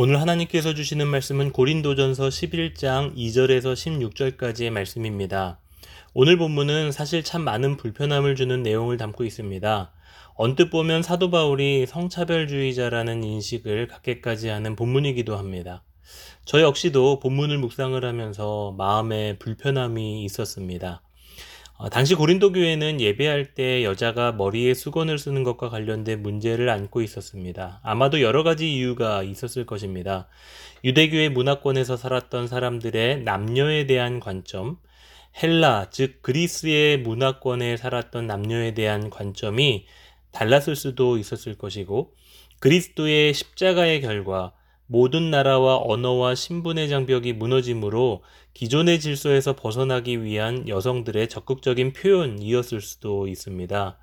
오늘 하나님께서 주시는 말씀은 고린도전서 11장 2절에서 16절까지의 말씀입니다. 오늘 본문은 사실 참 많은 불편함을 주는 내용을 담고 있습니다. 언뜻 보면 사도 바울이 성차별주의자라는 인식을 갖게까지 하는 본문이기도 합니다. 저 역시도 본문을 묵상을 하면서 마음에 불편함이 있었습니다. 어, 당시 고린도 교회는 예배할 때 여자가 머리에 수건을 쓰는 것과 관련된 문제를 안고 있었습니다. 아마도 여러 가지 이유가 있었을 것입니다. 유대교의 문화권에서 살았던 사람들의 남녀에 대한 관점, 헬라, 즉 그리스의 문화권에 살았던 남녀에 대한 관점이 달랐을 수도 있었을 것이고, 그리스도의 십자가의 결과, 모든 나라와 언어와 신분의 장벽이 무너짐으로 기존의 질서에서 벗어나기 위한 여성들의 적극적인 표현이었을 수도 있습니다.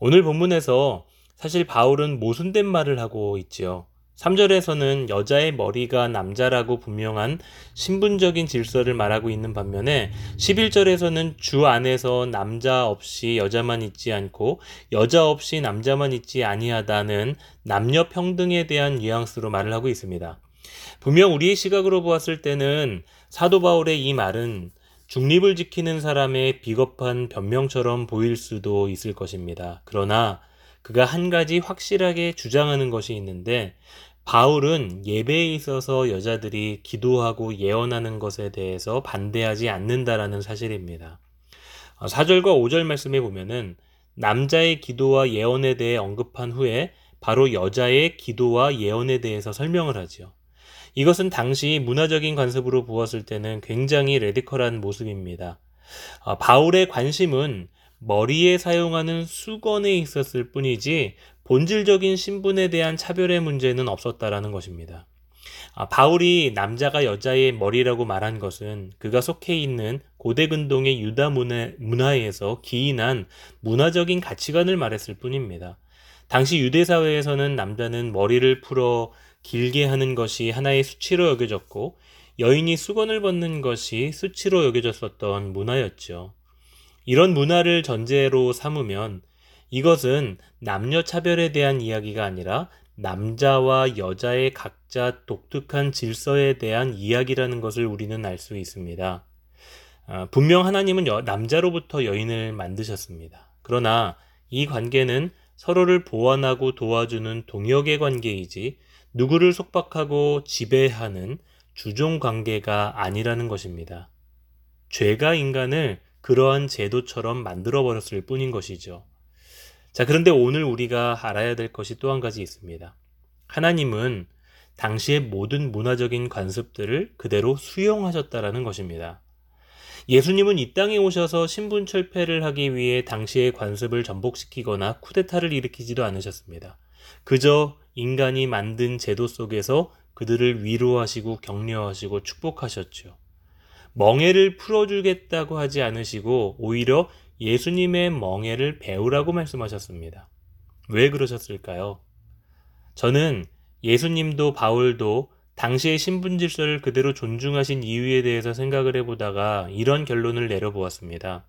오늘 본문에서 사실 바울은 모순된 말을 하고 있지요. 3절에서는 여자의 머리가 남자라고 분명한 신분적인 질서를 말하고 있는 반면에 11절에서는 주 안에서 남자 없이 여자만 있지 않고 여자 없이 남자만 있지 아니하다는 남녀 평등에 대한 뉘앙스로 말을 하고 있습니다. 분명 우리의 시각으로 보았을 때는 사도 바울의 이 말은 중립을 지키는 사람의 비겁한 변명처럼 보일 수도 있을 것입니다. 그러나 그가 한 가지 확실하게 주장하는 것이 있는데 바울은 예배에 있어서 여자들이 기도하고 예언하는 것에 대해서 반대하지 않는다라는 사실입니다. 4절과 어, 5절 말씀에 보면은 남자의 기도와 예언에 대해 언급한 후에 바로 여자의 기도와 예언에 대해서 설명을 하지요. 이것은 당시 문화적인 관습으로 보았을 때는 굉장히 레디컬한 모습입니다. 어, 바울의 관심은 머리에 사용하는 수건에 있었을 뿐이지 본질적인 신분에 대한 차별의 문제는 없었다라는 것입니다. 아, 바울이 남자가 여자의 머리라고 말한 것은 그가 속해 있는 고대 근동의 유다 문화, 문화 에서 기인한 문화적인 가치관을 말했을 뿐입니다. 당시 유대 사회에서는 남자는 머리를 풀어 길게 하는 것이 하나의 수치로 여겨졌고 여인이 수건을 벗는 것이 수치로 여겨졌었던 문화였죠. 이런 문화를 전제로 삼으면 이것은 남녀 차별에 대한 이야기가 아니라 남자와 여자의 각자 독특한 질서에 대한 이야기라는 것을 우리는 알 수 있습니다. 아, 분명 하나님은 여, 남자로부터 여인을 만드셨습니다. 그러나 이 관계는 서로를 보완하고 도와주는 동역의 관계이지 누구를 속박하고 지배하는 주종 관계가 아니라는 것입니다. 죄가 인간을 그러한 제도처럼 만들어버렸을 뿐인 것이죠. 자, 그런데 오늘 우리가 알아야 될 것이 또 한 가지 있습니다. 하나님은 당시의 모든 문화적인 관습들을 그대로 수용하셨다라는 것입니다. 예수님은 이 땅에 오셔서 신분 철폐를 하기 위해 당시의 관습을 전복시키거나 쿠데타를 일으키지도 않으셨습니다. 그저 인간이 만든 제도 속에서 그들을 위로하시고 격려하시고 축복하셨죠. 멍해를 풀어주겠다고 하지 않으시고 오히려 예수님의 멍해를 배우라고 말씀하셨습니다. 왜 그러셨을까요? 저는 예수님도 바울도 당시의 신분 질서를 그대로 존중하신 이유에 대해서 생각을 해보다가 이런 결론을 내려보았습니다.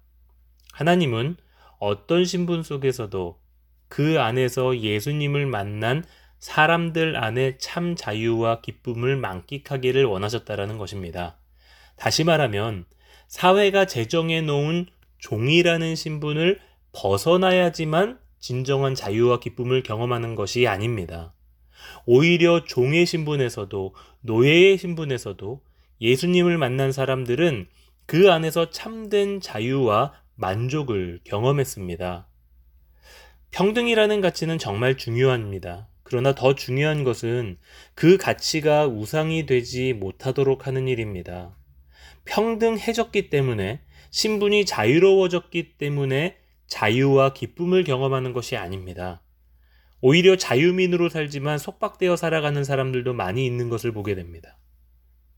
하나님은 어떤 신분 속에서도 그 안에서 예수님을 만난 사람들 안에 참 자유와 기쁨을 만끽하기를 원하셨다라는 것입니다. 다시 말하면 사회가 제정해 놓은 종이라는 신분을 벗어나야지만 진정한 자유와 기쁨을 경험하는 것이 아닙니다. 오히려 종의 신분에서도 노예의 신분에서도 예수님을 만난 사람들은 그 안에서 참된 자유와 만족을 경험했습니다. 평등이라는 가치는 정말 중요합니다. 그러나 더 중요한 것은 그 가치가 우상이 되지 못하도록 하는 일입니다. 평등해졌기 때문에 신분이 자유로워졌기 때문에 자유와 기쁨을 경험하는 것이 아닙니다. 오히려 자유민으로 살지만 속박되어 살아가는 사람들도 많이 있는 것을 보게 됩니다.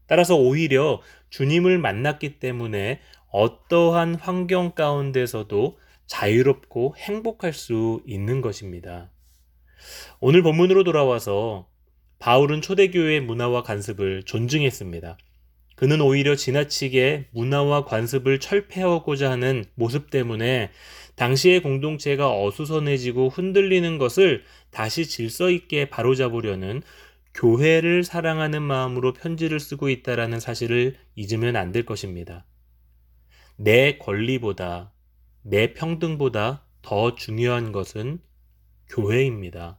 따라서 오히려 주님을 만났기 때문에 어떠한 환경 가운데서도 자유롭고 행복할 수 있는 것입니다. 오늘 본문으로 돌아와서 바울은 초대교회의 문화와 관습을 존중했습니다. 그는 오히려 지나치게 문화와 관습을 철폐하고자 하는 모습 때문에 당시의 공동체가 어수선해지고 흔들리는 것을 다시 질서 있게 바로잡으려는 교회를 사랑하는 마음으로 편지를 쓰고 있다라는 사실을 잊으면 안 될 것입니다. 내 권리보다, 내 평등보다 더 중요한 것은 교회입니다.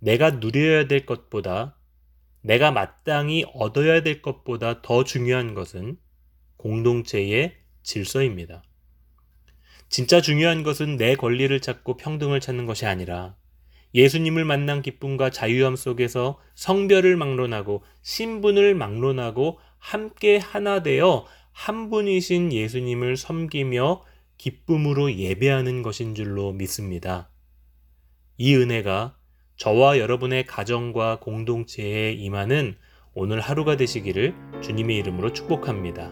내가 누려야 될 것보다, 내가 마땅히 얻어야 될 것보다 더 중요한 것은 공동체의 질서입니다. 진짜 중요한 것은 내 권리를 찾고 평등을 찾는 것이 아니라 예수님을 만난 기쁨과 자유함 속에서 성별을 막론하고 신분을 막론하고 함께 하나 되어 한 분이신 예수님을 섬기며 기쁨으로 예배하는 것인 줄로 믿습니다. 이 은혜가 저와 여러분의 가정과 공동체에 임하는 오늘 하루가 되시기를 주님의 이름으로 축복합니다.